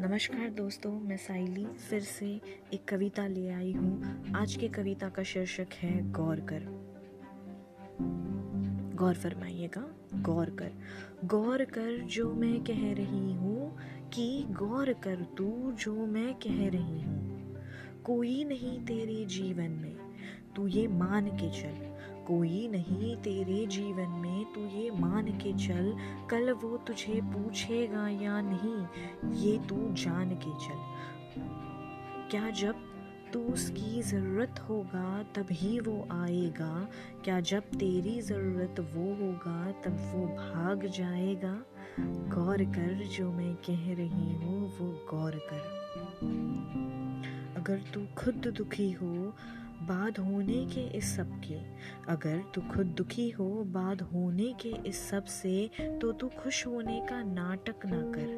नमस्कार दोस्तों, मैं साइली फिर से एक कविता ले आई हूँ। आज की कविता का शीर्षक है गौर कर। गौर फरमाइएगा, गौर कर। गौर कर जो मैं कह रही हूँ कि गौर कर तू जो मैं कह रही हूँ। कोई नहीं तेरे जीवन में, तू ये मान के चल। कोई नहीं तेरे जीवन में, तू ये मान के चल, कल वो तुझे पूछेगा या नहीं, ये तू जान के चल। क्या जब तू उसकी ज़रूरत होगा, तभी वो आएगा। क्या जब तेरी ज़रूरत वो होगा, तब वो भाग जाएगा। गौर कर जो मैं कह रही हूँ, वो गौर कर। अगर तू खुद दुखी हो बाद होने के इस सब के। अगर तू खुद दुखी हो बाद होने के इस सबसे तो तू खुश होने का नाटक ना कर।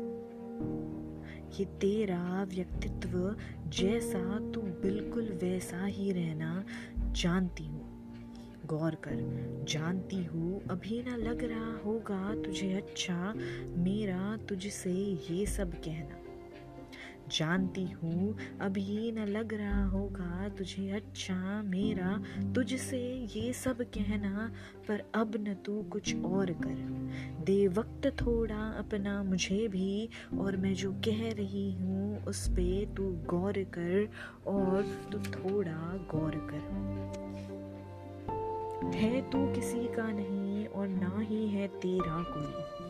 ये तेरा व्यक्तित्व जैसा, तू बिल्कुल वैसा ही रहना जानती हूँ। गौर कर, जानती हूँ, अभी ना लग रहा होगा तुझे अच्छा मेरा तुझसे ये सब कहना। जानती हूँ। अभी न लग रहा होगा तुझे अच्छा मेरा, तुझसे ये सब कहना, पर अब न तू कुछ और कर। दे वक्त थोड़ा अपना मुझे भी, और मैं जो कह रही हूँ उस पे तू गौर कर, और तू थोड़ा गौर कर। है तू किसी का नहीं, और ना ही है तेरा कोई।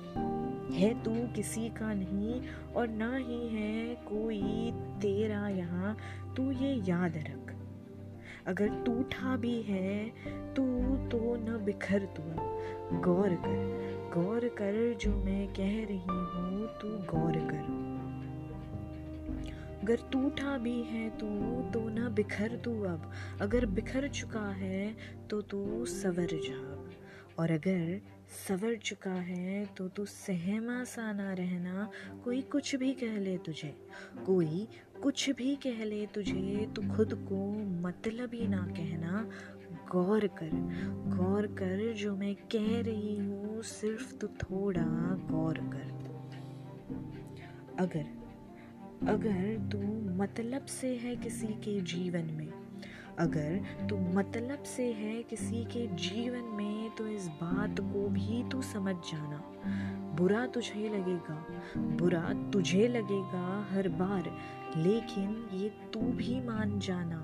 है तू किसी का नहीं और ना ही है कोई तेरा यहाँ। तू ये याद रख। अगर टूटा भी है, तू तो न बिखर तू। गौर कर गौर कर जो मैं कह रही हूँ, तू गौर कर। अगर टूटा भी है तू तो न बिखर तू अब। अगर बिखर चुका है तो तू सवर जा। और अगर सवर चुका है तो तू सहमा सा ना रहना। कोई कुछ भी कह ले तुझे, कोई कुछ भी कह ले तुझे, तू खुद को मतलब ही ना कहना। गौर कर गौर कर जो मैं कह रही हूँ, सिर्फ़ तू थोड़ा गौर कर। अगर अगर तू मतलब से है किसी के जीवन में, अगर तू मतलब से है किसी के जीवन में तो इस बात को भी तू समझ जाना। बुरा तुझे लगेगा, बुरा तुझे लगेगा हर बार, लेकिन ये तू भी मान जाना।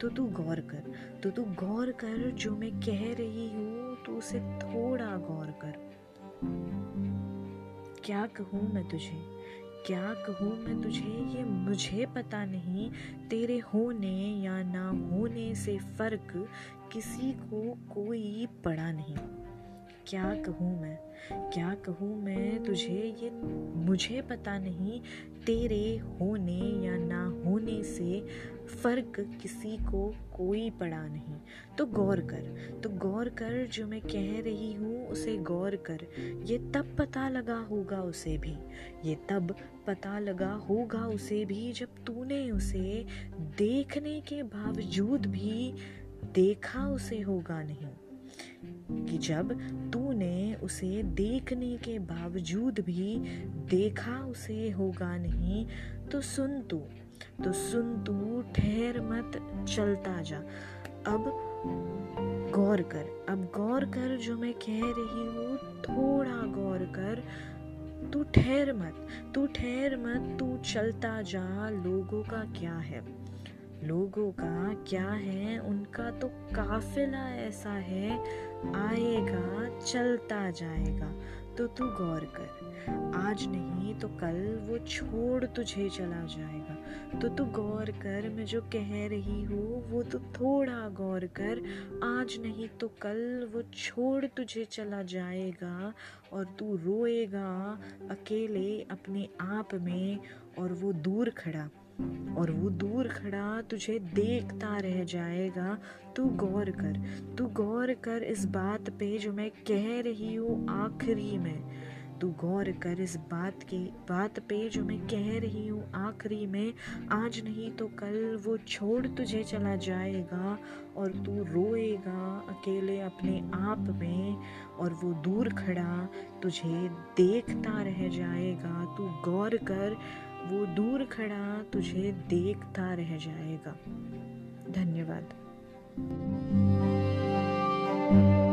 तो तू गौर कर तो तू गौर कर, जो मैं कह रही हूँ तो उसे थोड़ा गौर कर। क्या कहूँ मैं तुझे? क्या कहूँ मैं तुझे? ये मुझे पता नहीं। तेरे होने या ना होने से फ़र्क किसी को कोई पड़ा नहीं। क्या कहूँ मैं? क्या कहूँ मैं तुझे ये मुझे पता नहीं, तेरे होने या ना होने से फ़र्क किसी को कोई पड़ा नहीं। तो गौर कर तो गौर कर जो मैं कह रही हूँ, उसे गौर कर। ये तब पता लगा होगा उसे भी, ये तब पता लगा होगा उसे भी जब तूने उसे देखने के बावजूद भी देखा उसे होगा नहीं। कि जब तूने उसे देखने के बावजूद भी देखा उसे होगा नहीं तो सुन तू तो सुन तू, ठहर मत, चलता जा। अब गौर कर, अब गौर कर जो मैं कह रही हूँ, थोड़ा गौर कर। तू ठहर मत, तू ठहर मत, तू चलता जा, लोगों का क्या है? लोगों का क्या है? उनका तो काफिला ऐसा है, आएगा, चलता जाएगा। तो तू गौर कर, आज नहीं तो कल वो छोड़ तुझे चला जाएगा। तो तू गौर कर, मैं जो कह रही हूँ, वो तो थोड़ा गौर कर, आज नहीं तो कल वो छोड़ तुझे चला जाएगा। और तू रोएगा अकेले अपने आप में, और वो दूर खड़ा। और वो दूर खड़ा तुझे देखता रह जाएगा। तू गौर कर, तू गौर कर इस बात पे जो मैं कह रही हूँ आखिरी में। तू गौर कर इस बात की, बात पे जो मैं कह रही हूँ आखिरी में। आज नहीं तो कल वो छोड़ तुझे चला जाएगा और तू रोएगा अकेले अपने आप में। और वो दूर खड़ा तुझे देखता रह जाएगा। तू गौर कर वो दूर खड़ा तुझे देखता रह जाएगा। धन्यवाद। thank you